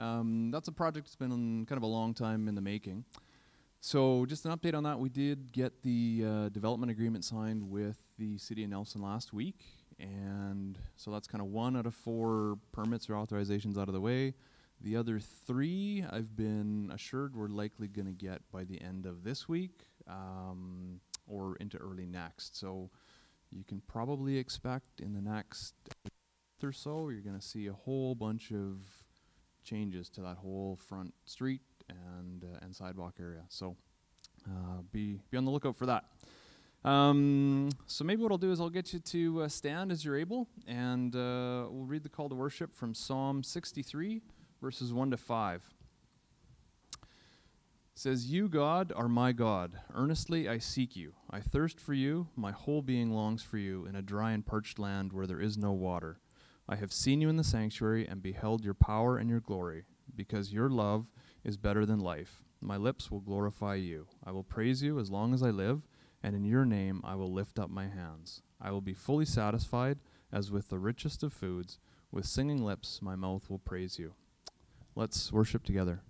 Um, that's a project that's been kind of a long time in the making. So, just an update on that. We did get the uh, development agreement signed with the City of Nelson last week, and so that's kind of one out of four permits or authorizations out of the way. The other three, I've been assured we're likely going to get by the end of this week um, or into early next. So, you can probably expect in the next or so, you're going to see a whole bunch of changes to that whole front street and uh, and sidewalk area. So uh, be be on the lookout for that. Um, so maybe what I'll do is I'll get you to uh, stand as you're able, and uh, we'll read the call to worship from Psalm 63, verses 1 to 5. It says, You, God, are my God. Earnestly I seek you. I thirst for you. My whole being longs for you in a dry and parched land where there is no water. I have seen you in the sanctuary and beheld your power and your glory, because your love is better than life. My lips will glorify you. I will praise you as long as I live, and in your name I will lift up my hands. I will be fully satisfied as with the richest of foods. With singing lips, my mouth will praise you. Let's worship together.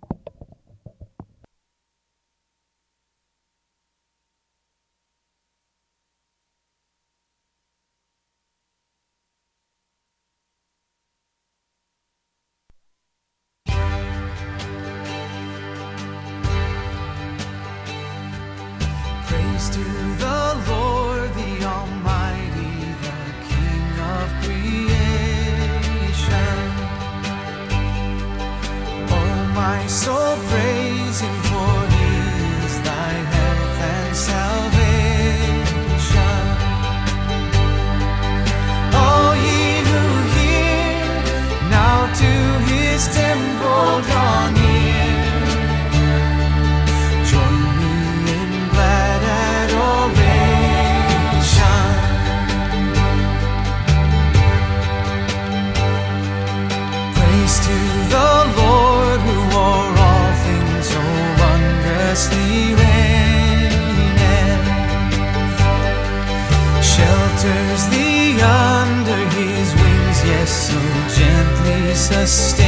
Gently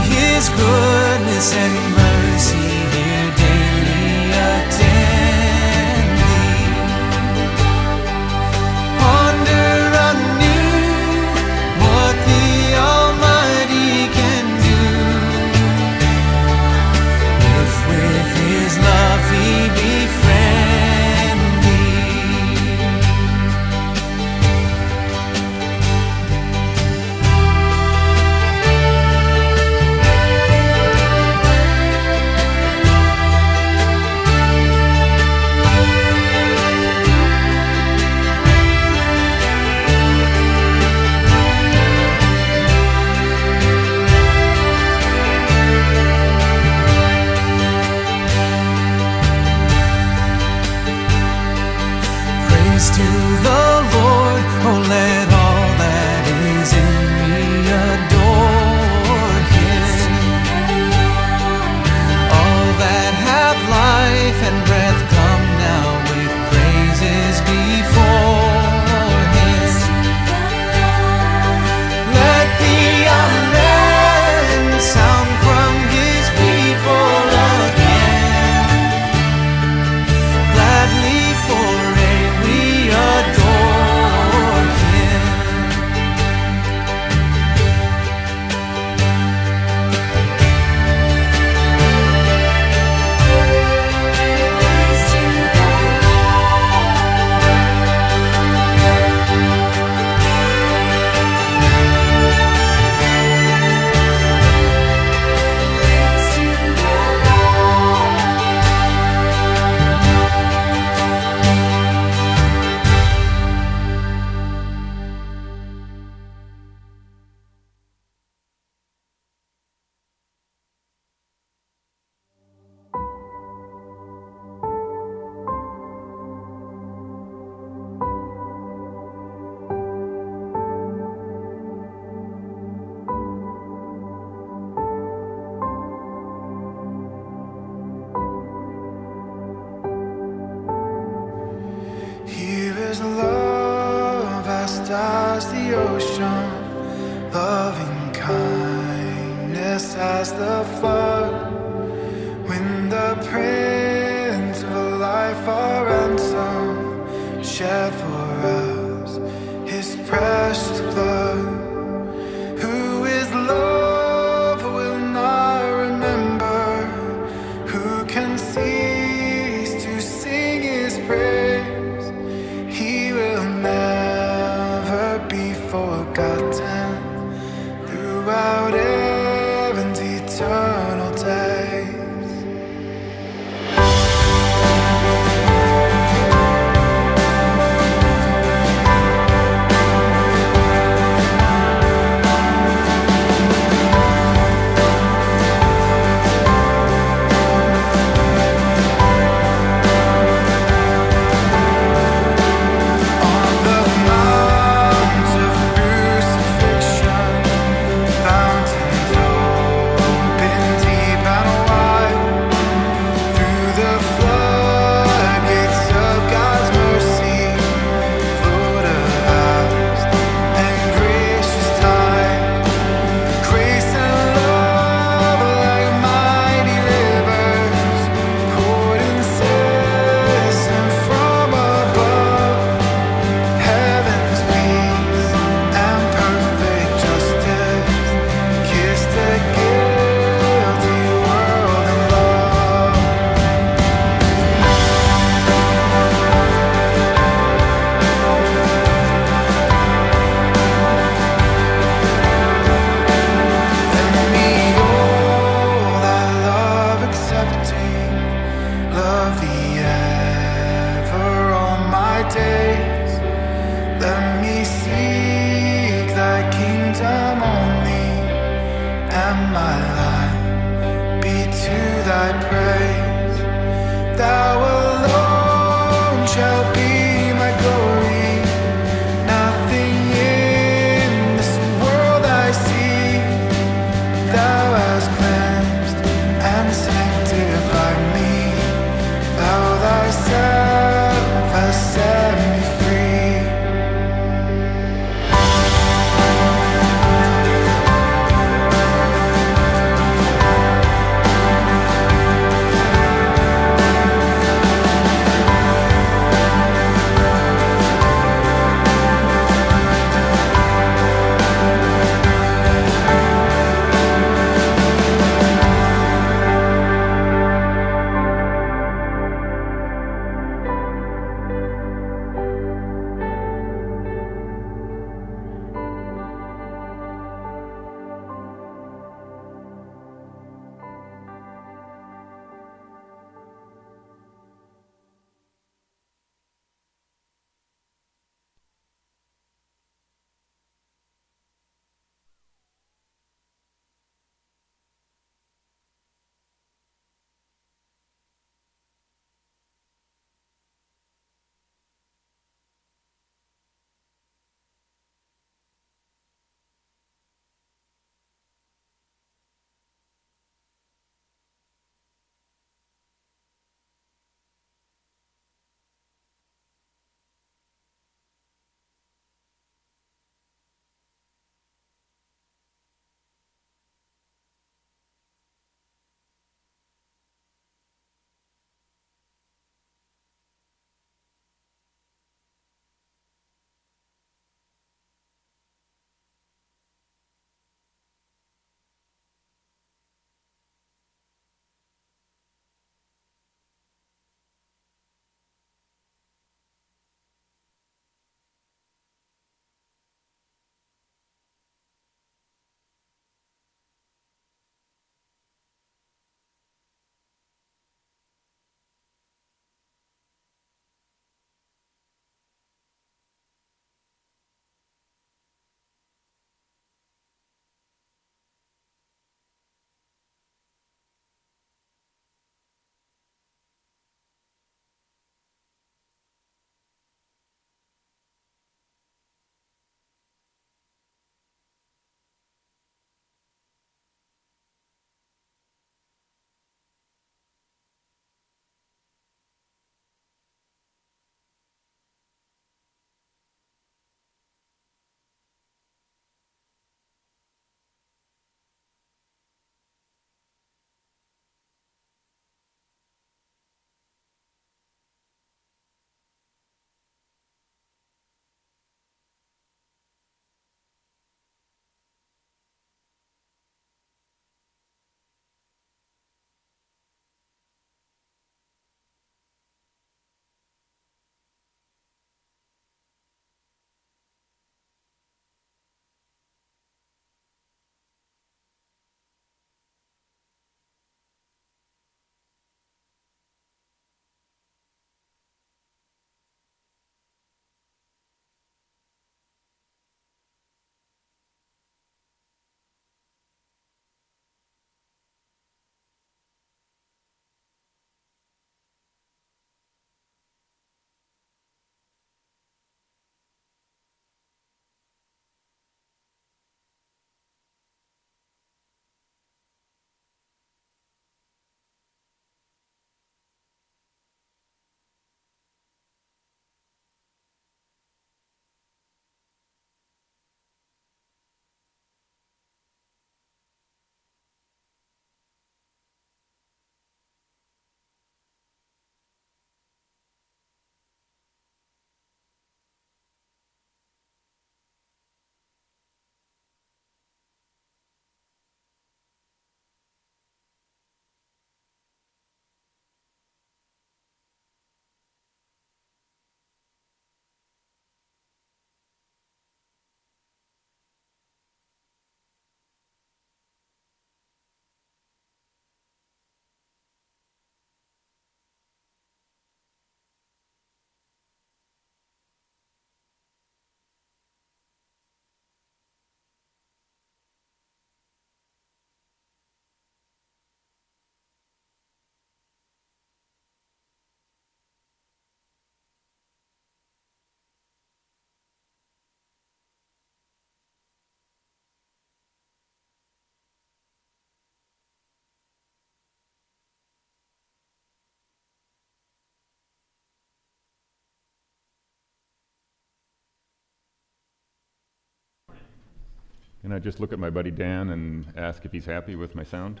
Can I just look at my buddy Dan and ask if he's happy with my sound?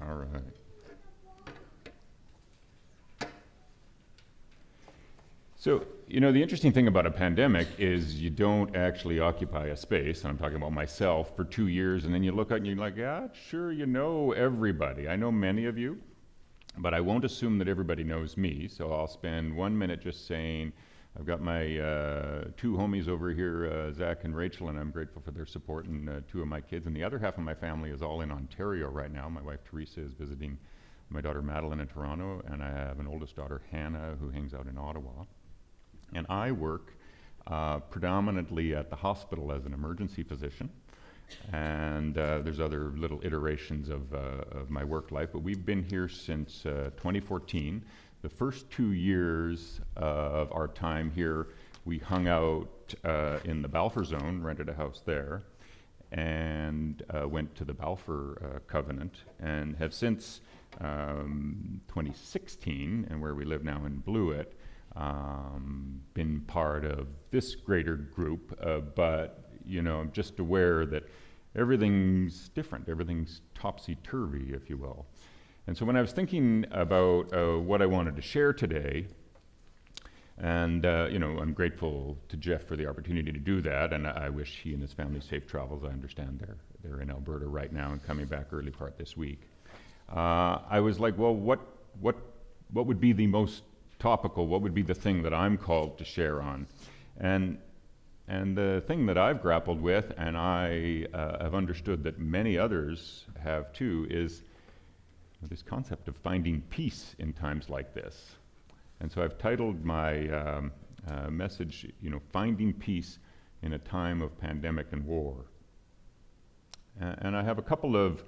All right. So, you know, the interesting thing about a pandemic is you don't actually occupy a space, and I'm talking about myself, for two years, and then you look out and you're like, yeah, sure, you know everybody. I know many of you, but I won't assume that everybody knows me, so I'll spend one minute just saying, I've got my uh, two homies over here, uh, Zach and Rachel, and I'm grateful for their support and uh, two of my kids. And the other half of my family is all in Ontario right now. My wife Teresa is visiting my daughter Madeline in Toronto, and I have an oldest daughter, Hannah, who hangs out in Ottawa. And I work uh, predominantly at the hospital as an emergency physician. And uh, there's other little iterations of, uh, of my work life, but we've been here since 2014 the first two years of our time here, we hung out uh, in the Balfour zone, rented a house there, and uh, went to the Balfour uh, Covenant, and have since um, 2016, and where we live now in Blewett, um, been part of this greater group. Uh, but you know, I'm just aware that everything's different, everything's topsy turvy, if you will. And so when I was thinking about uh, what I wanted to share today, and uh, you know, I'm grateful to Jeff for the opportunity to do that, and I wish he and his family safe travels. I understand they're they're in Alberta right now and coming back early part this week. Uh, I was like, well, what what what would be the most topical? What would be the thing that I'm called to share on? And and the thing that I've grappled with, and I uh, have understood that many others have too, is this concept of finding peace in times like this. And so I've titled my um, uh, message, you know, Finding Peace in a Time of Pandemic and War. And I have a couple of,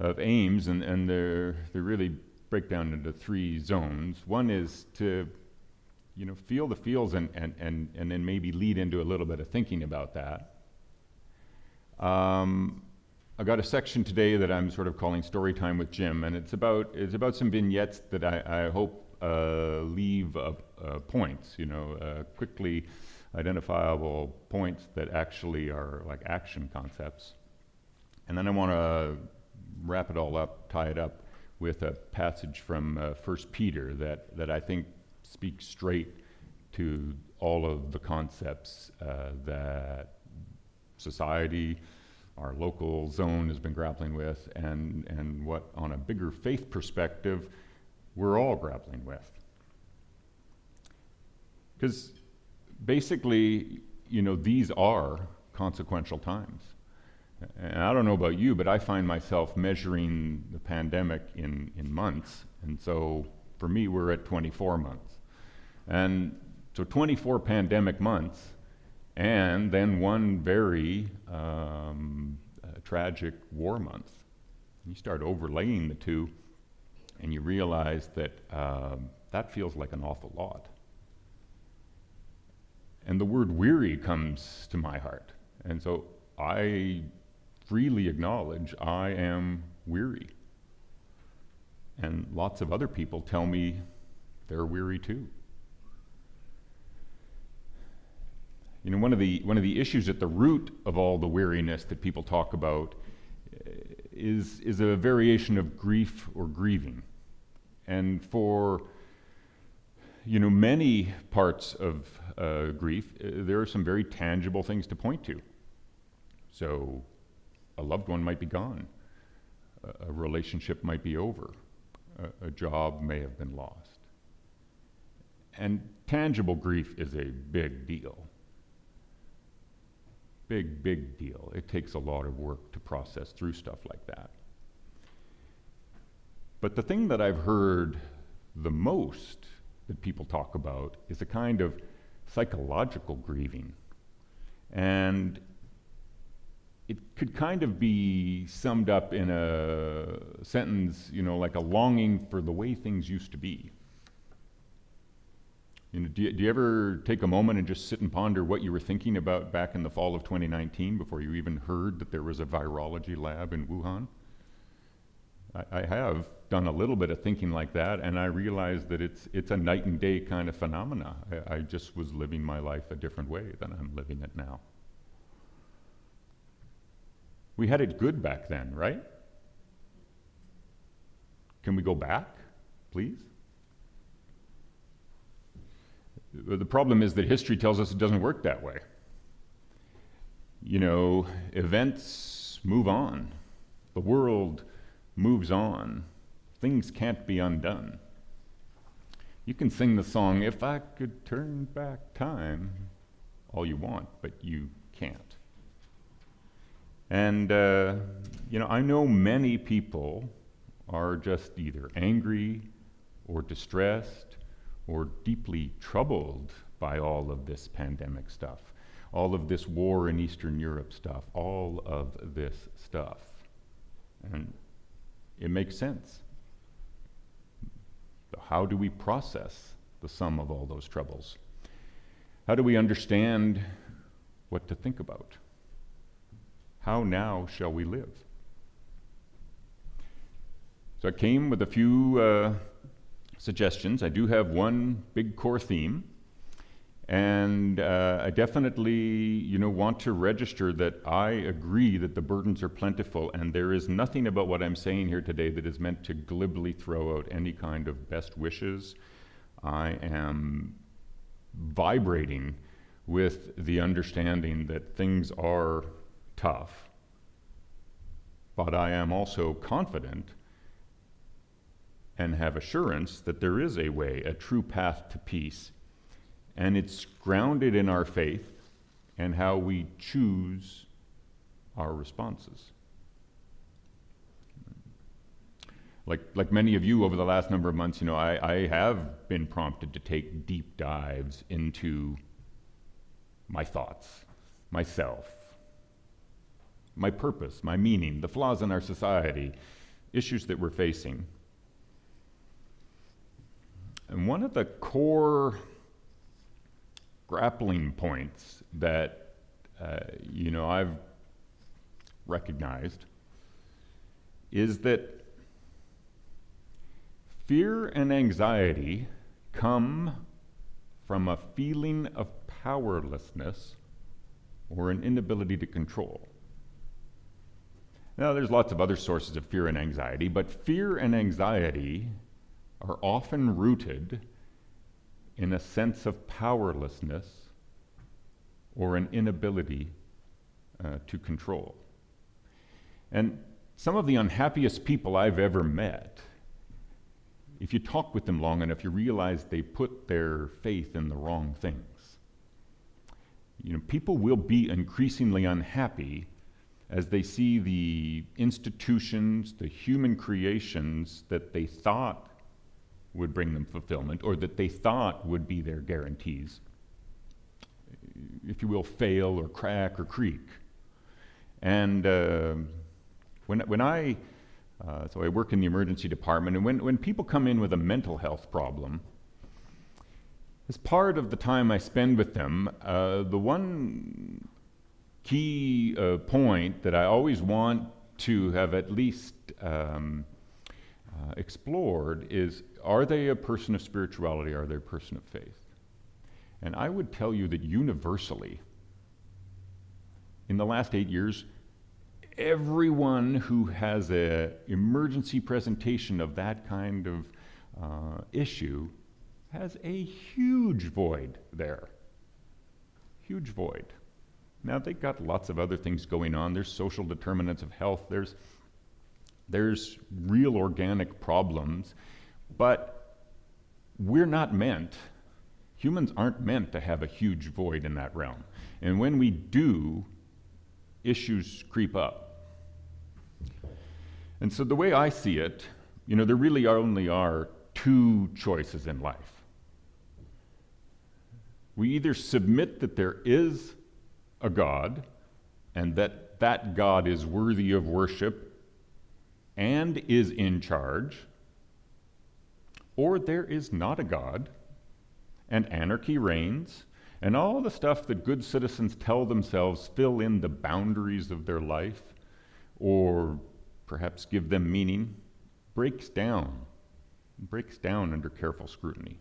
of aims, and, and they're, they really break down into three zones. One is to you know, feel the feels and, and, and, and then maybe lead into a little bit of thinking about that. Um, I got a section today that I'm sort of calling Story Time with Jim, and it's about it's about some vignettes that I, I hope uh, leave uh, uh, points, you know, uh, quickly identifiable points that actually are like action concepts. And then I want to wrap it all up, tie it up with a passage from uh, First Peter that that I think speaks straight to all of the concepts uh, that society our local zone has been grappling with, and, and what, on a bigger faith perspective, we're all grappling with. Because basically, you know, these are consequential times. And I don't know about you, but I find myself measuring the pandemic in, in months. And so for me, we're at 24 months. And so 24 pandemic months and then one very um, uh, tragic war month. You start overlaying the two, and you realize that uh, that feels like an awful lot. And the word weary comes to my heart. And so I freely acknowledge I am weary. And lots of other people tell me they're weary too. You know, one of the one of the issues at the root of all the weariness that people talk about eh, is is a variation of grief or grieving, and for you know many parts of uh, grief, uh, there are some very tangible things to point to. So, a loved one might be gone, a, a relationship might be over, a, a job may have been lost, and tangible grief is a big deal big, big deal. It takes a lot of work to process through stuff like that. But the thing that I've heard the most that people talk about is a kind of psychological grieving. And it could kind of be summed up in a sentence, you know, like a longing for the way things used to be. You know, do, you, do you ever take a moment and just sit and ponder what you were thinking about back in the fall of 2019 before you even heard that there was a virology lab in Wuhan? I, I have done a little bit of thinking like that, and I realized that it's, it's a night and day kind of phenomena. I, I just was living my life a different way than I'm living it now. We had it good back then, right? Can we go back, please? The problem is that history tells us it doesn't work that way. You know, events move on, the world moves on, things can't be undone. You can sing the song, If I Could Turn Back Time, all you want, but you can't. And, uh, you know, I know many people are just either angry or distressed or deeply troubled by all of this pandemic stuff, all of this war in Eastern Europe stuff, all of this stuff. And it makes sense. So how do we process the sum of all those troubles? How do we understand what to think about? How now shall we live? So I came with a few uh, suggestions. I do have one big core theme. And uh, I definitely, you know, want to register that I agree that the burdens are plentiful, and there is nothing about what I'm saying here today that is meant to glibly throw out any kind of best wishes. I am vibrating with the understanding that things are tough, but I am also confident and have assurance that there is a way, a true path to peace. And it's grounded in our faith and how we choose our responses. Like, like many of you over the last number of months, you know, I, I have been prompted to take deep dives into my thoughts, myself, my purpose, my meaning, the flaws in our society, issues that we're facing. And one of the core grappling points that uh, you know I've recognized is that fear and anxiety come from a feeling of powerlessness or an inability to control. Now, there's lots of other sources of fear and anxiety, but fear and anxiety are often rooted in a sense of powerlessness or an inability uh, to control. And some of the unhappiest people I've ever met, if you talk with them long enough, you realize they put their faith in the wrong things. You know, people will be increasingly unhappy as they see the institutions, the human creations that they thought would bring them fulfillment or that they thought would be their guarantees, if you will, fail or crack or creak. And uh, when, when I, uh, so I work in the emergency department, and when, when people come in with a mental health problem, as part of the time I spend with them, uh, the one key uh, point that I always want to have at least um, uh, explored is are they a person of spirituality? Are they a person of faith? And I would tell you that universally, in the last eight years, everyone who has an emergency presentation of that kind of uh, issue has a huge void there. Huge void. Now, they've got lots of other things going on. There's social determinants of health, there's, there's real organic problems. But we're not meant, humans aren't meant to have a huge void in that realm. And when we do, issues creep up. And so the way I see it, you know, there really only are two choices in life. We either submit that there is a God and that that God is worthy of worship and is in charge, or there is not a God, and anarchy reigns, and all the stuff that good citizens tell themselves fill in the boundaries of their life, or perhaps give them meaning, breaks down, breaks down under careful scrutiny.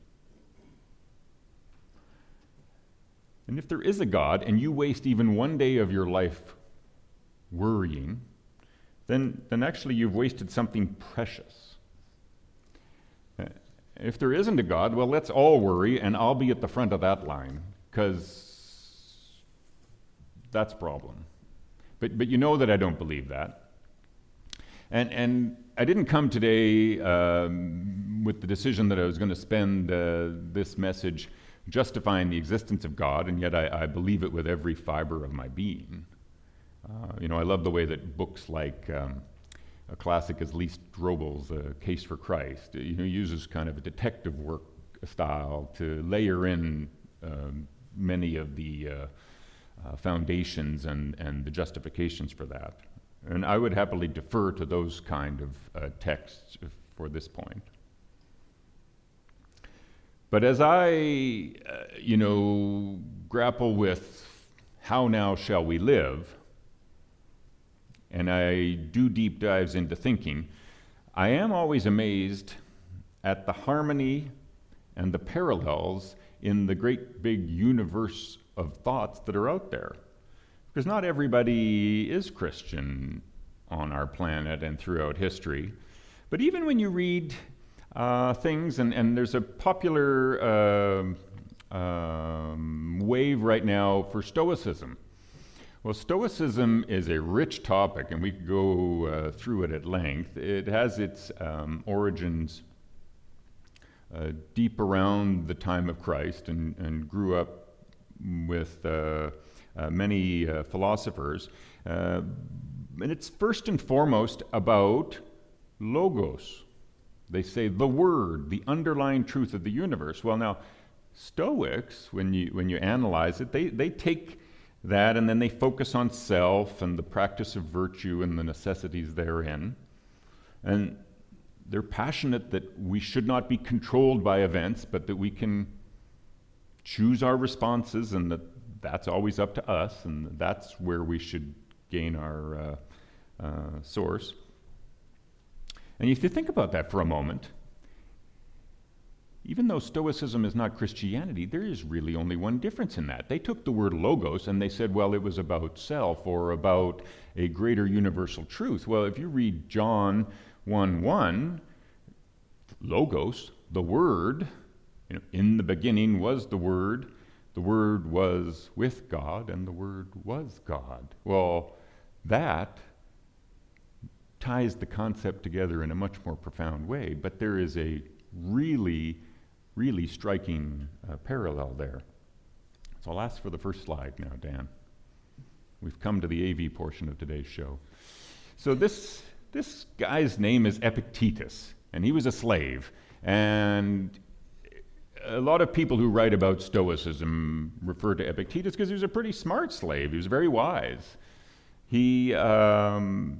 And if there is a God and you waste even one day of your life worrying then, then actually you've wasted something precious. Uh, If there isn't a God, well, let's all worry, and I'll be at the front of that line, because that's a problem. But, but you know that I don't believe that. And, and I didn't come today um, with the decision that I was going to spend uh, this message justifying the existence of God, and yet I, I believe it with every fiber of my being. Uh, you know, I love the way that books like um, a classic as Lee Strobel's uh, Case for Christ, you know, uses kind of a detective work style to layer in um, many of the uh, uh, foundations and, and the justifications for that. And I would happily defer to those kind of uh, texts for this point. But as I, you know, grapple with how now shall we live, and I do deep dives into thinking, I am always amazed at the harmony and the parallels in the great big universe of thoughts that are out there. Because not everybody is Christian on our planet and throughout history. But even when you read uh, things, and, and there's a popular uh, um, wave right now for Stoicism. Well, Stoicism is a rich topic, and we could go uh, through it at length. It has its um, origins uh, deep around the time of Christ and, and grew up with uh, uh, many uh, philosophers. Uh, and it's first and foremost about logos. They say the word, the underlying truth of the universe. Well, now, Stoics, when you, when you analyze it, they, they take that and then they focus on self and the practice of virtue and the necessities therein. And they're passionate that we should not be controlled by events, but that we can choose our responses and that that's always up to us and that's where we should gain our uh, uh, source. And if you think about that for a moment, even though Stoicism is not Christianity, there is really only one difference in that. They took the word logos and they said, well, it was about self or about a greater universal truth. Well, if you read John 1 1, logos, the word, you know, in the beginning was the word, the word was with God, and the word was God. Well, that ties the concept together in a much more profound way, but there is a really, really striking uh, parallel there. So I'll ask for the first slide now, Dan. We've come to the AV portion of today's show. So this, this guy's name is Epictetus, and he was a slave. And a lot of people who write about Stoicism refer to Epictetus because he was a pretty smart slave. He was very wise. He um,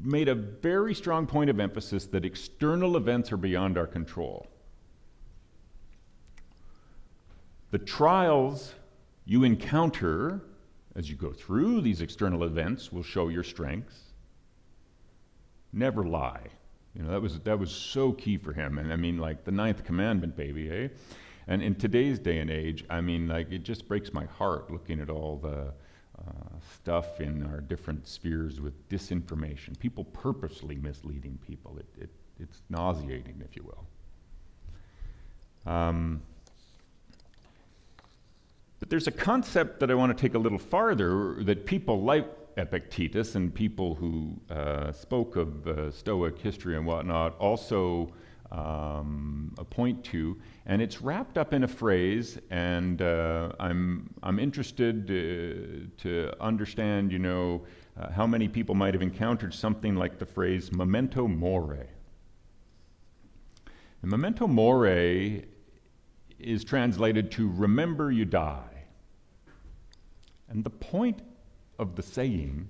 made a very strong point of emphasis that external events are beyond our control. The trials you encounter as you go through these external events will show your strengths. Never lie. You know, that was, that was so key for him. And I mean, like the ninth commandment, baby, eh? And in today's day and age, I mean, like, it just breaks my heart looking at all the uh, stuff in our different spheres with disinformation. People purposely misleading people. It, it, it's nauseating, if you will. Um, but there's a concept that I want to take a little farther that people like Epictetus and people who uh, spoke of uh, Stoic history and whatnot also um, point to, and it's wrapped up in a phrase. And uh, I'm I'm interested to, to understand, you know, uh, how many people might have encountered something like the phrase "memento mori." And memento mori is translated to "remember you die." And the point of the saying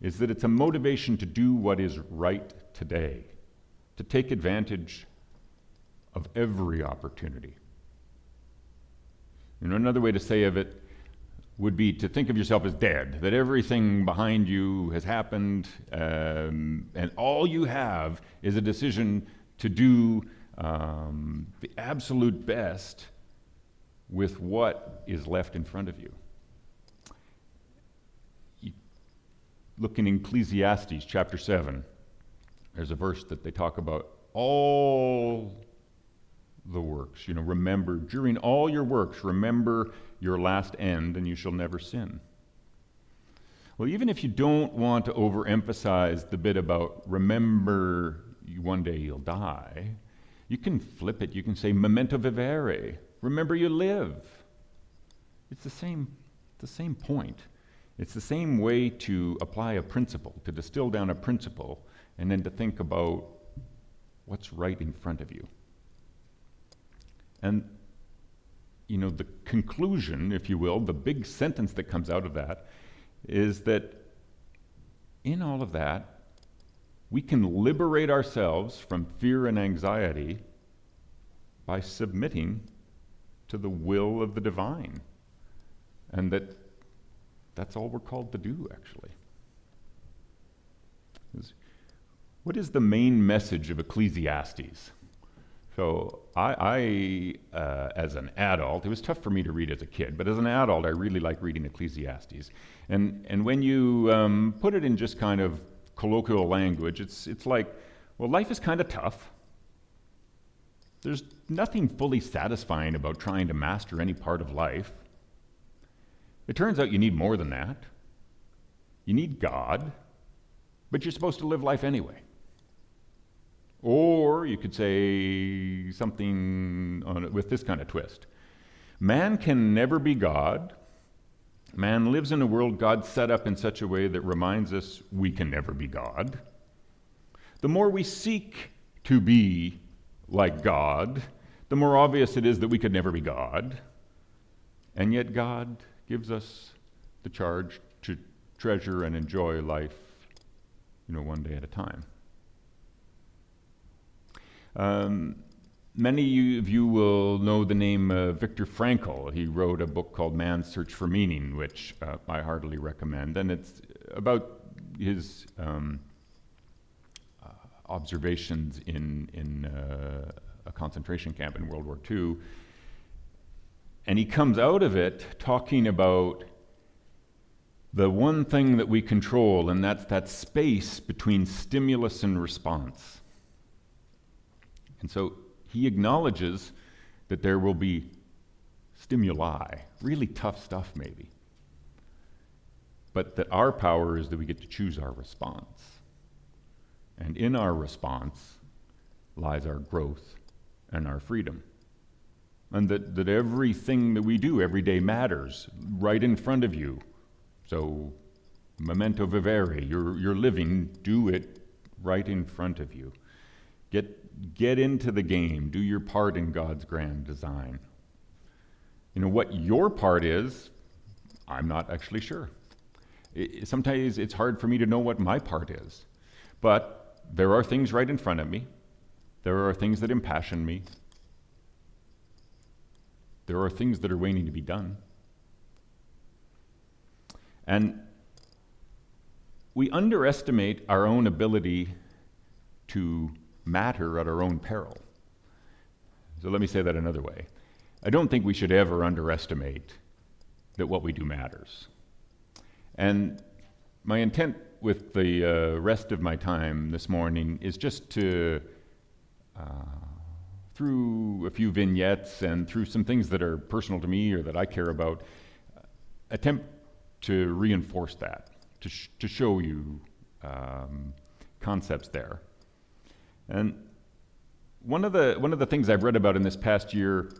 is that it's a motivation to do what is right today, to take advantage of every opportunity. You know, another way to say of it would be to think of yourself as dead, that everything behind you has happened, um, and all you have is a decision to do um, the absolute best with what is left in front of you. Look in Ecclesiastes chapter 7. There's a verse that they talk about all the works. You know, remember, during all your works, remember your last end, and you shall never sin. Well, even if you don't want to overemphasize the bit about remember one day you'll die, you can flip it. You can say memento vivere. Remember you live. It's the same, the same point. It's the same way to apply a principle, to distill down a principle, and then to think about what's right in front of you. And, you know, the conclusion, if you will, the big sentence that comes out of that is that in all of that, we can liberate ourselves from fear and anxiety by submitting to the will of the divine. And that that's all we're called to do, actually. What is the main message of Ecclesiastes? So, I, I uh, as an adult, it was tough for me to read as a kid, but as an adult, I really like reading Ecclesiastes. And, and when you um, put it in just kind of colloquial language, it's, it's like, well, life is kind of tough. There's nothing fully satisfying about trying to master any part of life. It turns out you need more than that. You need God, but you're supposed to live life anyway. Or you could say something on, with this kind of twist Man can never be God. Man lives in a world God set up in such a way that reminds us we can never be God. The more we seek to be like God, the more obvious it is that we could never be God. And yet, God gives us the charge to treasure and enjoy life, you know, one day at a time. Um, many of you will know the name uh, Viktor Frankl. He wrote a book called Man's Search for Meaning, which uh, I heartily recommend. And it's about his um, uh, observations in, in uh, a concentration camp in World War II and he comes out of it talking about the one thing that we control, and that's that space between stimulus and response. And so he acknowledges that there will be stimuli, really tough stuff, maybe. But that our power is that we get to choose our response. And in our response lies our growth and our freedom and that, that everything that we do every day matters right in front of you. So, memento vivere, you're, you're living, do it right in front of you. Get, get into the game, do your part in God's grand design. You know, what your part is, I'm not actually sure. It, sometimes it's hard for me to know what my part is. But there are things right in front of me, there are things that impassion me, there are things that are waiting to be done. And we underestimate our own ability to matter at our own peril. So let me say that another way. I don't think we should ever underestimate that what we do matters. And my intent with the uh, rest of my time this morning is just to uh, through a few vignettes and through some things that are personal to me or that I care about, attempt to reinforce that, to, sh- to show you um, concepts there. And one of, the, one of the things I've read about in this past year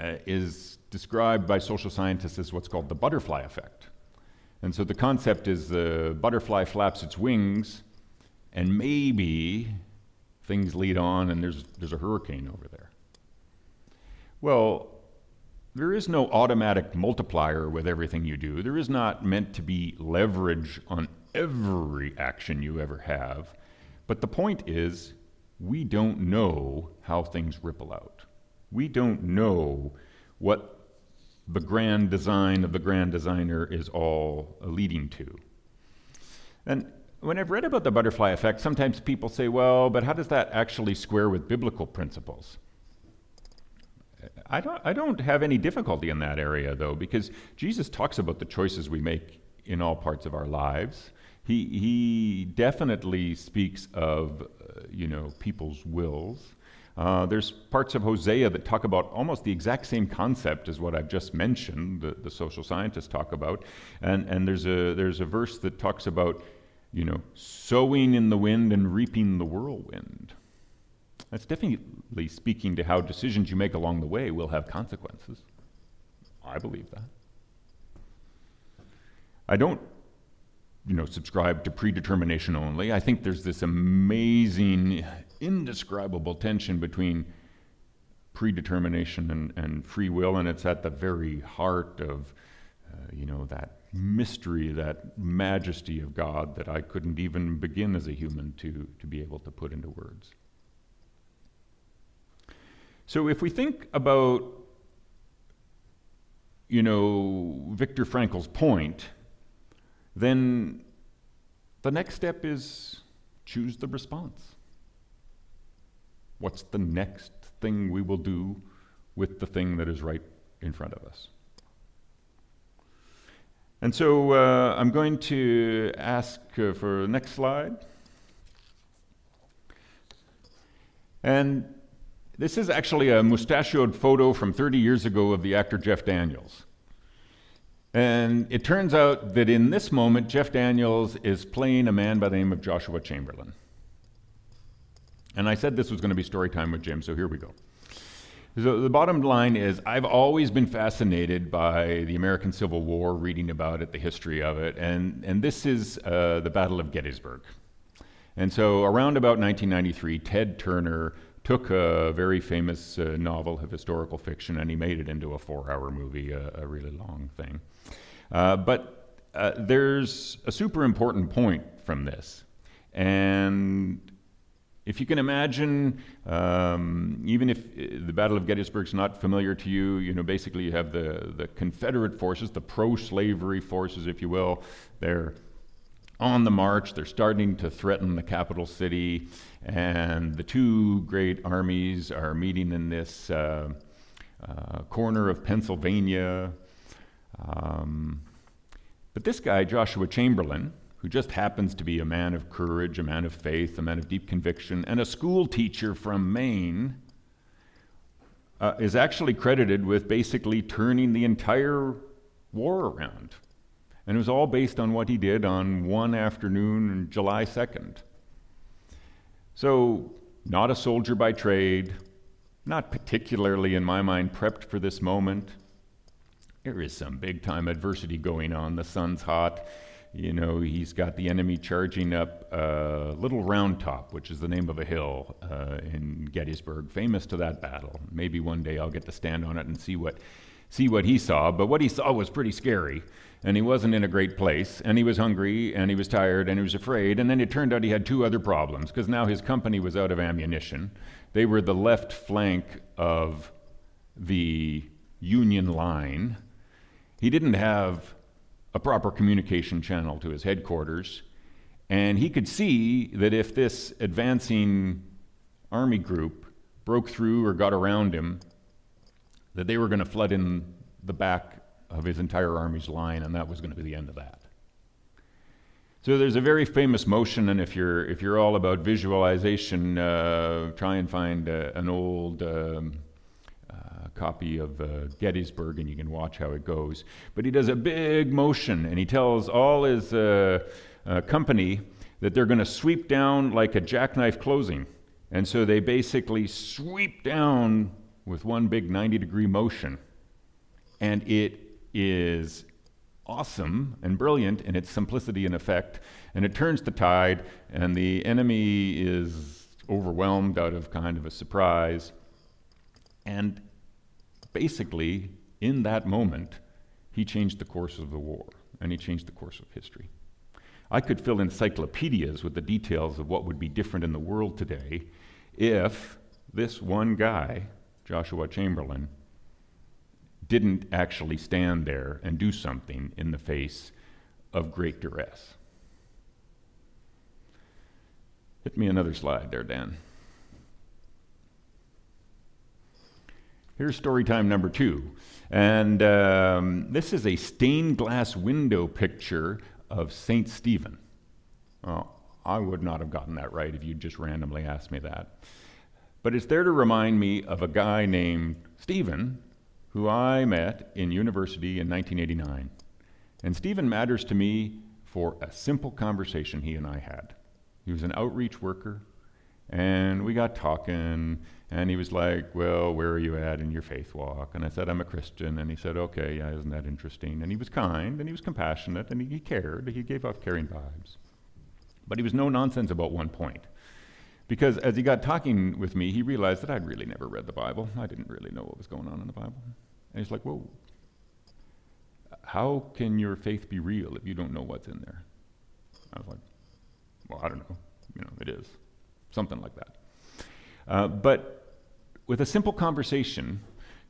uh, is described by social scientists as what's called the butterfly effect. And so the concept is the butterfly flaps its wings, and maybe things lead on and there's, there's a hurricane over there. Well, there is no automatic multiplier with everything you do. There is not meant to be leverage on every action you ever have. But the point is, we don't know how things ripple out. We don't know what the grand design of the grand designer is all leading to. And when I've read about the butterfly effect, sometimes people say, well, but how does that actually square with biblical principles? I don't, I don't have any difficulty in that area, though, because Jesus talks about the choices we make in all parts of our lives. He, he definitely speaks of, uh, you know, people's wills. Uh, there's parts of Hosea that talk about almost the exact same concept as what I've just mentioned, the, the social scientists talk about. And, and there's, a, there's a verse that talks about, you know, sowing in the wind and reaping the whirlwind. That's definitely speaking to how decisions you make along the way will have consequences. I believe that. I don't you know, subscribe to predetermination only. I think there's this amazing, indescribable tension between predetermination and, and free will, and it's at the very heart of, uh, you know, that mystery, that majesty of God that I couldn't even begin as a human to, to be able to put into words. So if we think about, you know, Viktor Frankl's point, then the next step is choose the response. What's the next thing we will do with the thing that is right in front of us? And so uh, I'm going to ask uh, for the next slide. And this is actually a mustachioed photo from 30 years ago of the actor Jeff Daniels. And it turns out that in this moment, Jeff Daniels is playing a man by the name of Joshua Chamberlain. And I said this was going to be story time with Jim, so here we go. So the bottom line is I've always been fascinated by the American Civil War, reading about it, the history of it, and, and this is uh, the Battle of Gettysburg. And so around about 1993, Ted Turner took a very famous uh, novel of historical fiction and he made it into a four hour movie, a, a really long thing. Uh, but uh, there's a super important point from this. And if you can imagine, um, even if uh, the Battle of Gettysburg is not familiar to you, you know, basically you have the, the Confederate forces, the pro slavery forces, if you will, they're on the march, they're starting to threaten the capital city, and the two great armies are meeting in this uh, uh, corner of Pennsylvania. Um, but this guy, Joshua Chamberlain, who just happens to be a man of courage, a man of faith, a man of deep conviction, and a school teacher from Maine, uh, is actually credited with basically turning the entire war around. And it was all based on what he did on one afternoon on July 2nd. So, not a soldier by trade, not particularly, in my mind, prepped for this moment there is some big time adversity going on. The sun's hot. You know, he's got the enemy charging up uh, Little Round Top, which is the name of a hill uh, in Gettysburg, famous to that battle. Maybe one day I'll get to stand on it and see what, see what he saw. But what he saw was pretty scary. And he wasn't in a great place. And he was hungry, and he was tired, and he was afraid. And then it turned out he had two other problems, because now his company was out of ammunition. They were the left flank of the Union line he didn't have a proper communication channel to his headquarters, and he could see that if this advancing army group broke through or got around him, that they were going to flood in the back of his entire army's line, and that was going to be the end of that. So there's a very famous motion, and if you're if you're all about visualization, uh, try and find uh, an old um, copy of uh, Gettysburg, and you can watch how it goes. But he does a big motion, and he tells all his uh, uh, company that they're going to sweep down like a jackknife closing. And so they basically sweep down with one big 90 degree motion. And it is awesome and brilliant in its simplicity and effect. And it turns the tide, and the enemy is overwhelmed out of kind of a surprise. And basically, in that moment, he changed the course of the war and he changed the course of history. I could fill encyclopedias with the details of what would be different in the world today if this one guy, Joshua Chamberlain, didn't actually stand there and do something in the face of great duress. Hit me another slide there, Dan. Here's story time number two. And um, this is a stained glass window picture of St. Stephen. Well, I would not have gotten that right if you'd just randomly asked me that. But it's there to remind me of a guy named Stephen, who I met in university in 1989. And Stephen matters to me for a simple conversation he and I had. He was an outreach worker, and we got talking, and he was like, Well, where are you at in your faith walk? And I said, I'm a Christian. And he said, Okay, yeah, isn't that interesting? And he was kind, and he was compassionate, and he, he cared. He gave off caring vibes. But he was no nonsense about one point. Because as he got talking with me, he realized that I'd really never read the Bible. I didn't really know what was going on in the Bible. And he's like, Whoa, how can your faith be real if you don't know what's in there? I was like, Well, I don't know. You know, it is. Something like that. Uh, but with a simple conversation,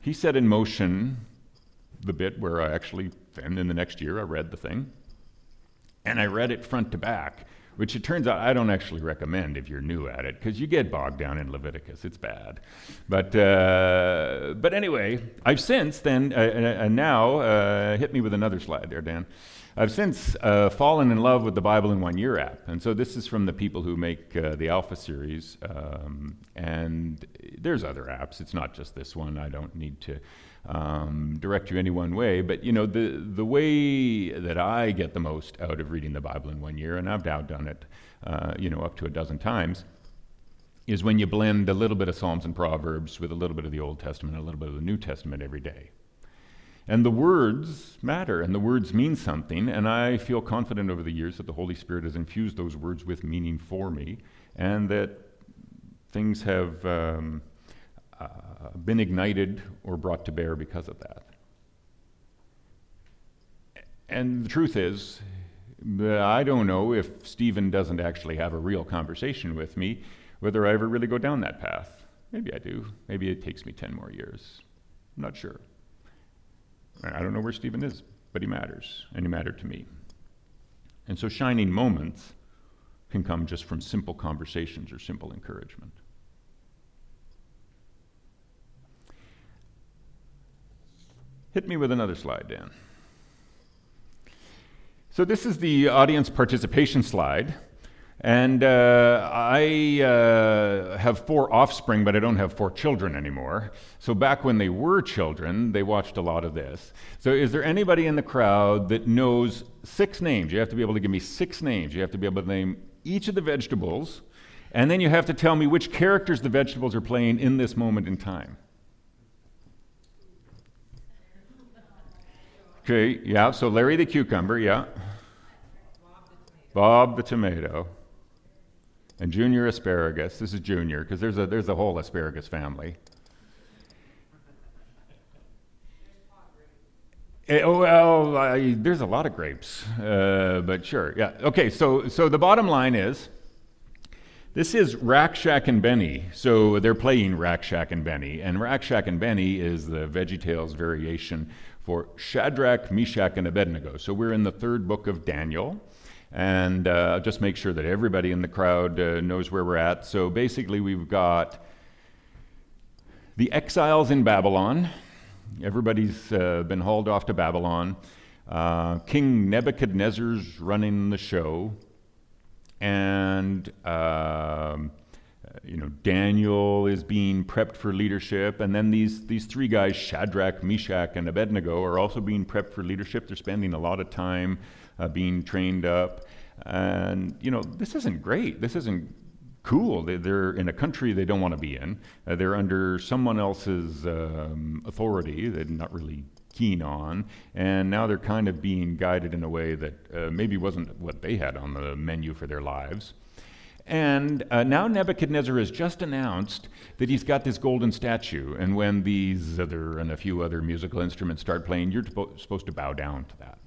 he set in motion the bit where I actually, then in the next year, I read the thing. And I read it front to back which it turns out I don't actually recommend if you're new at it, because you get bogged down in Leviticus. It's bad. But, uh, but anyway, I've since then, uh, and now, uh, hit me with another slide there, Dan. I've since uh, fallen in love with the Bible in One Year app. And so this is from the people who make uh, the Alpha series. Um, and there's other apps, it's not just this one. I don't need to um, direct you any one way. But you know, the the way that I get the most out of reading the Bible in one year, and I've now done it, uh, you know, up to a dozen times, is when you blend a little bit of Psalms and Proverbs with a little bit of the Old Testament, a little bit of the New Testament every day. And the words matter, and the words mean something, and I feel confident over the years that the Holy Spirit has infused those words with meaning for me, and that things have um, uh, been ignited or brought to bear because of that. And the truth is, I don't know if Stephen doesn't actually have a real conversation with me, whether I ever really go down that path. Maybe I do. Maybe it takes me 10 more years. I'm not sure. I don't know where Stephen is, but he matters, and he mattered to me. And so shining moments can come just from simple conversations or simple encouragement. Hit me with another slide, Dan. So, this is the audience participation slide. And uh, I uh, have four offspring, but I don't have four children anymore. So, back when they were children, they watched a lot of this. So, is there anybody in the crowd that knows six names? You have to be able to give me six names. You have to be able to name each of the vegetables, and then you have to tell me which characters the vegetables are playing in this moment in time. Okay, yeah, so Larry the cucumber, yeah. Bob the tomato. And Junior asparagus. This is Junior, because there's a, there's a whole asparagus family. Eh, oh, well, I, there's a lot of grapes, uh, but sure, yeah. Okay, so, so the bottom line is this is Rack Shack and Benny. So they're playing Rack Shack and Benny. And Rack Shack and Benny is the VeggieTales variation for Shadrach, Meshach, and Abednego. So we're in the third book of Daniel. And uh, just make sure that everybody in the crowd uh, knows where we're at. So basically, we've got the exiles in Babylon. Everybody's uh, been hauled off to Babylon. Uh, King Nebuchadnezzar's running the show. And um, you know, Daniel is being prepped for leadership, and then these, these three guys, Shadrach, Meshach, and Abednego, are also being prepped for leadership. They're spending a lot of time being trained up. And, you know, this isn't great. This isn't cool. They, are in a country they don't want to be in. Uh, they're under someone else's um, authority they're not really keen on. And now they're kind of being guided in a way that uh, maybe wasn't what they had on the menu for their lives. And uh, now Nebuchadnezzar has just announced that he's got this golden statue. And when these other and a few other musical instruments start playing, you're supposed to bow down to that.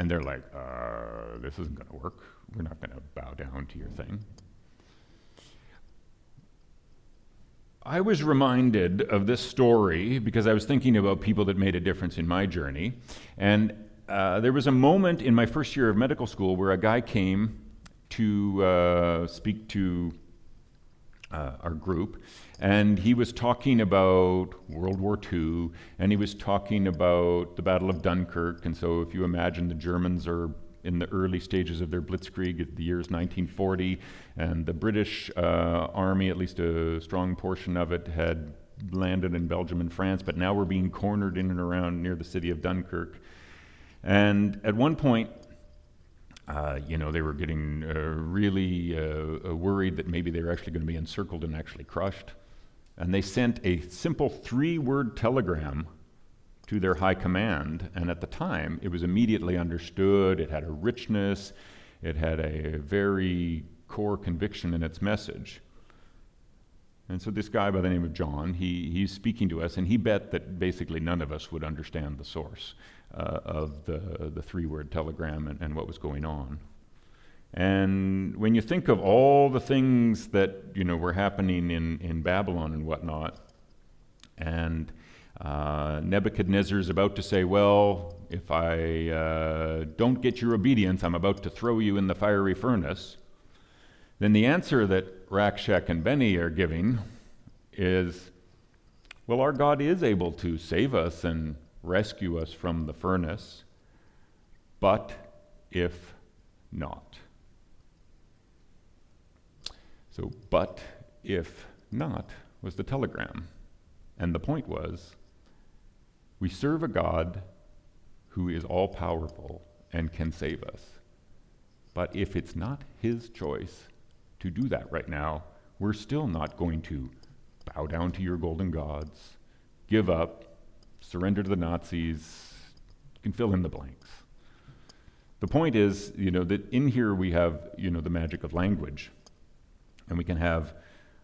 And they're like, uh, this isn't going to work. We're not going to bow down to your thing. I was reminded of this story because I was thinking about people that made a difference in my journey. And uh, there was a moment in my first year of medical school where a guy came to uh, speak to uh, our group, and he was talking about World War II, and he was talking about the Battle of Dunkirk. And so, if you imagine the Germans are in the early stages of their blitzkrieg the years 1940, and the British uh, army, at least a strong portion of it, had landed in Belgium and France, but now we're being cornered in and around near the city of Dunkirk. And at one point, uh, you know, they were getting uh, really uh, uh worried that maybe they were actually going to be encircled and actually crushed. And they sent a simple three word telegram to their high command. And at the time, it was immediately understood. It had a richness, it had a very core conviction in its message. And so this guy by the name of John, he, he's speaking to us, and he bet that basically none of us would understand the source uh, of the, the three-word telegram and, and what was going on. And when you think of all the things that you know were happening in, in Babylon and whatnot, and uh, Nebuchadnezzar is about to say, Well, if I uh, don't get your obedience, I'm about to throw you in the fiery furnace. Then the answer that Rack Shack and Benny are giving is, Well, our God is able to save us and rescue us from the furnace, but if not. So, but if not was the telegram. And the point was, we serve a God who is all powerful and can save us. But if it's not his choice to do that right now, we're still not going to bow down to your golden gods, give up, surrender to the Nazis. You can fill in the blanks. The point is, you know, that in here we have, you know, the magic of language. And we can have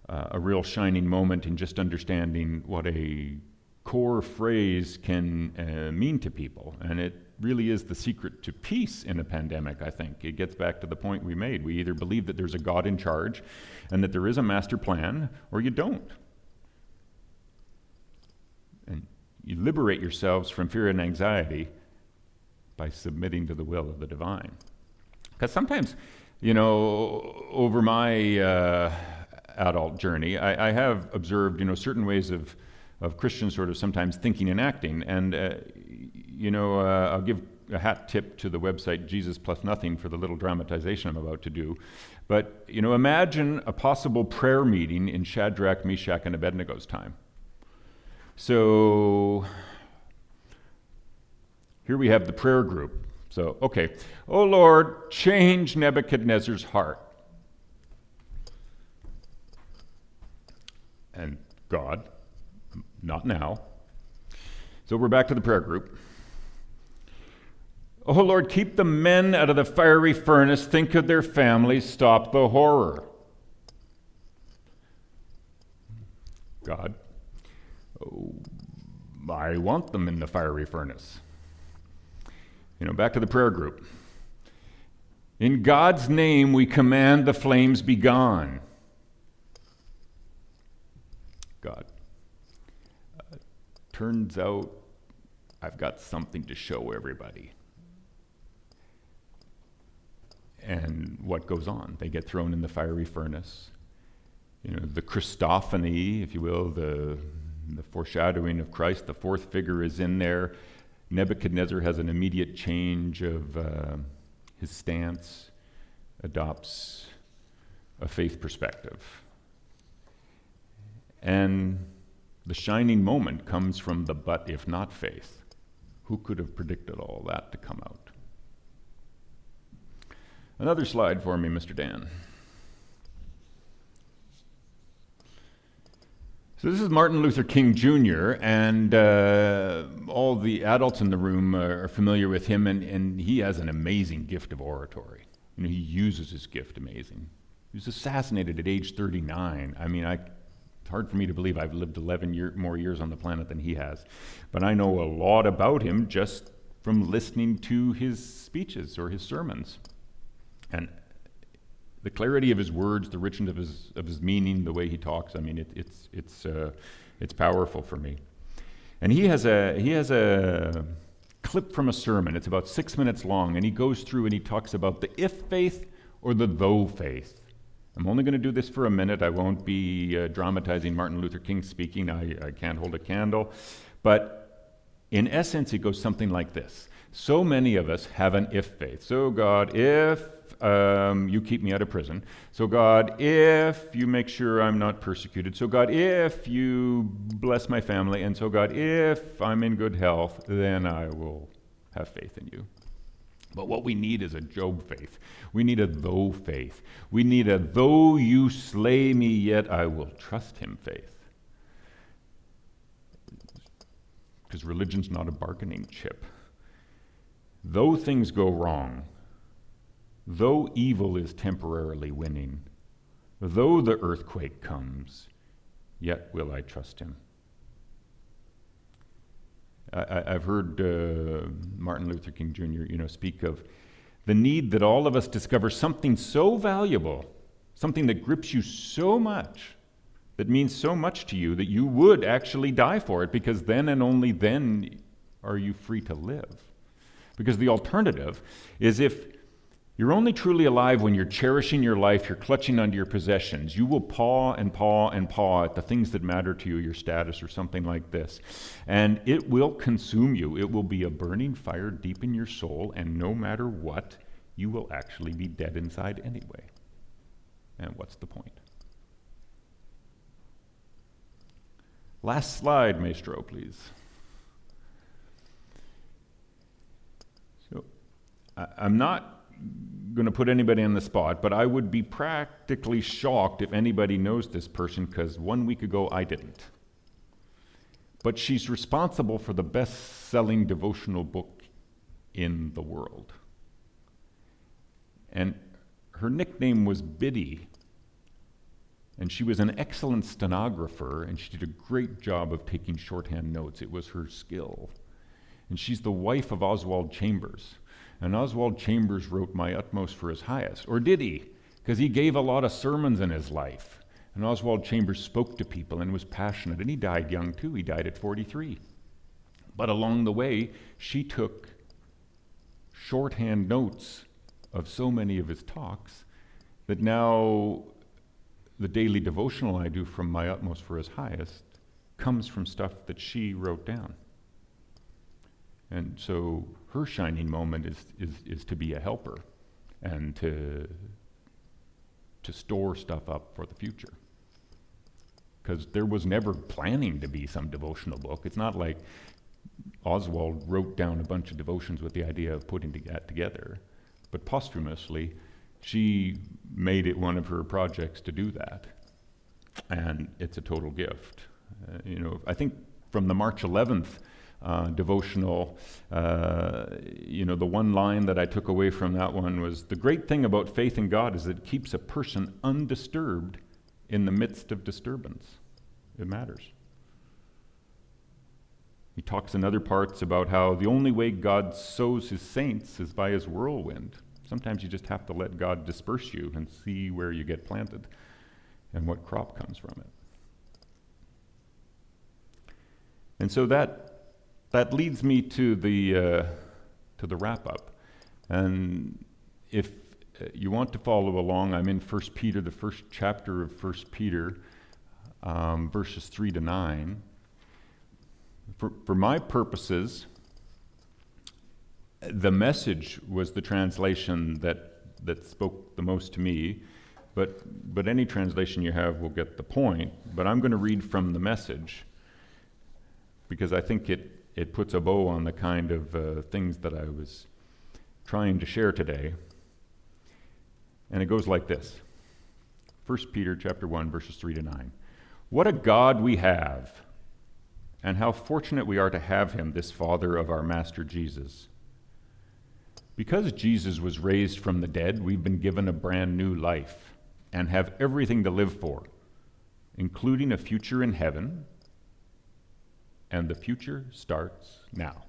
uh, a real shining moment in just understanding what a core phrase can uh, mean to people. And it really is the secret to peace in a pandemic, I think. It gets back to the point we made. We either believe that there's a God in charge and that there is a master plan, or you don't. And you liberate yourselves from fear and anxiety by submitting to the will of the divine. Because sometimes, you know, over my uh, adult journey, I, I have observed, you know, certain ways of of Christians sort of sometimes thinking and acting. And, uh, you know, uh, I'll give a hat tip to the website Jesus Plus Nothing for the little dramatization I'm about to do. But, you know, imagine a possible prayer meeting in Shadrach, Meshach, and Abednego's time. So here we have the prayer group. So, okay, oh Lord, change Nebuchadnezzar's heart. And God, not now. So we're back to the prayer group. Oh Lord, keep the men out of the fiery furnace. Think of their families. Stop the horror. God, I want them in the fiery furnace. You know, back to the prayer group. In God's name, we command the flames be gone. God, uh, Turns out I've got something to show everybody. And what goes on? They get thrown in the fiery furnace. You know, the Christophany, if you will, the, the foreshadowing of Christ, the fourth figure is in there. Nebuchadnezzar has an immediate change of uh, his stance, adopts a faith perspective. And the shining moment comes from the but if not faith. Who could have predicted all that to come out? Another slide for me, Mr. Dan. So, this is Martin Luther King Jr., and uh, all the adults in the room are familiar with him, and, and he has an amazing gift of oratory. You know, he uses his gift amazing. He was assassinated at age 39. I mean, I it's hard for me to believe I've lived 11 year, more years on the planet than he has. But I know a lot about him just from listening to his speeches or his sermons. And the clarity of his words, the richness of his, of his meaning, the way he talks, I mean, it, it's, it's, uh, it's powerful for me. And he has, a, he has a clip from a sermon. It's about six minutes long, and he goes through and he talks about the if faith or the though faith. I'm only going to do this for a minute. I won't be uh, dramatizing Martin Luther King speaking. I, I can't hold a candle. But in essence, it goes something like this. So many of us have an if faith. So, God, if um, you keep me out of prison. So, God, if you make sure I'm not persecuted. So, God, if you bless my family. And so, God, if I'm in good health, then I will have faith in you. But what we need is a Job faith. We need a though faith. We need a though you slay me, yet I will trust him faith. Because religion's not a bargaining chip. Though things go wrong, though evil is temporarily winning, though the earthquake comes, yet will I trust him. I, have heard uh, Martin Luther King Jr. You know speak of the need that all of us discover something so valuable, something that grips you so much, that means so much to you that you would actually die for it, because then and only then are you free to live. Because the alternative is if you're only truly alive when you're cherishing your life, you're clutching onto your possessions. You will paw and paw and paw at the things that matter to you, your status, or something like this. And it will consume you. It will be a burning fire deep in your soul, and no matter what, you will actually be dead inside anyway. And what's the point? Last slide, Maestro, please. So, I, I'm not going to put anybody on the spot, but I would be practically shocked if anybody knows this person because one week ago I didn't. But she's responsible for the best selling devotional book in the world. And her nickname was Biddy. And she was an excellent stenographer, and she did a great job of taking shorthand notes. It was her skill. And she's the wife of Oswald Chambers. And Oswald Chambers wrote My Utmost for His Highest. Or did he? Because he gave a lot of sermons in his life. And Oswald Chambers spoke to people and was passionate. And he died young too. He died at 43. But along the way, she took shorthand notes of so many of his talks that now the daily devotional I do from My Utmost for His Highest comes from stuff that she wrote down. And so her shining moment is, is, is to be a helper and to, to store stuff up for the future. Because there was never planning to be some devotional book. It's not like Oswald wrote down a bunch of devotions with the idea of putting that together. But posthumously, she made it one of her projects to do that. And it's a total gift. Uh, you know, I think from the March 11th uh, devotional. Uh, you know, the one line that I took away from that one was the great thing about faith in God is it keeps a person undisturbed in the midst of disturbance. It matters. He talks in other parts about how the only way God sows his saints is by his whirlwind. Sometimes you just have to let God disperse you and see where you get planted and what crop comes from it. And so that that leads me to the, uh, to the wrap up. And if uh, you want to follow along, I'm in 1 Peter, the first chapter of 1 Peter, um, verses 3 to 9. For, for my purposes, the message was the translation that, that spoke the most to me, but, but any translation you have will get the point. But I'm going to read from the message because I think it, it puts a bow on the kind of uh, things that I was trying to share today. And it goes like this 1 Peter chapter 1 verses 3 to 9. What a God we have, and how fortunate we are to have him, this Father of our Master Jesus. Because Jesus was raised from the dead, we've been given a brand new life and have everything to live for, including a future in heaven and the future starts now.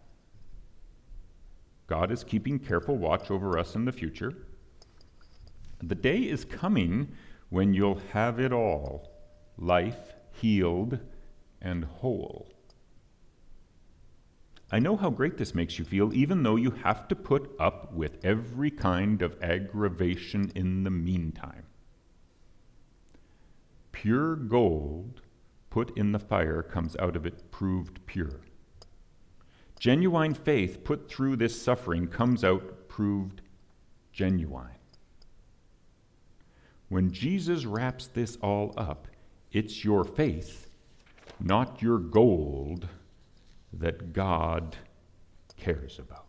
God is keeping careful watch over us in the future. The day is coming when you'll have it all life, healed, and whole. I know how great this makes you feel, even though you have to put up with every kind of aggravation in the meantime. Pure gold put in the fire comes out of it proved pure. Genuine faith put through this suffering comes out proved genuine. When Jesus wraps this all up, it's your faith, not your gold, that God cares about.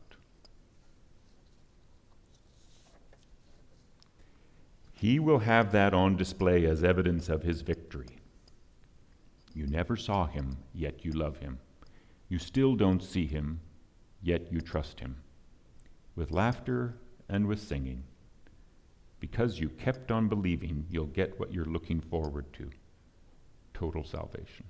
He will have that on display as evidence of his victory. You never saw him, yet you love him. You still don't see him, yet you trust him. With laughter and with singing. Because you kept on believing, you'll get what you're looking forward to total salvation.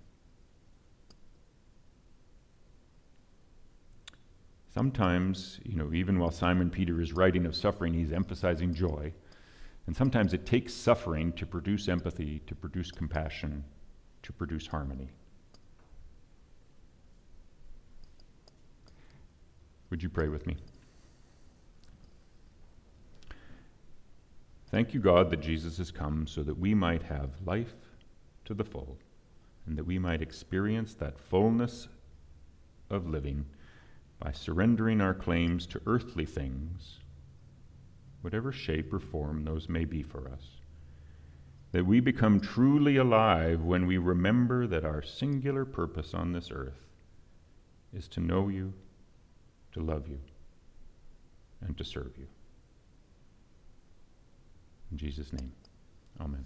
Sometimes, you know, even while Simon Peter is writing of suffering, he's emphasizing joy. And sometimes it takes suffering to produce empathy, to produce compassion, to produce harmony. Would you pray with me? Thank you, God, that Jesus has come so that we might have life to the full and that we might experience that fullness of living by surrendering our claims to earthly things, whatever shape or form those may be for us. That we become truly alive when we remember that our singular purpose on this earth is to know you, to love you, and to serve you. In Jesus' name, amen.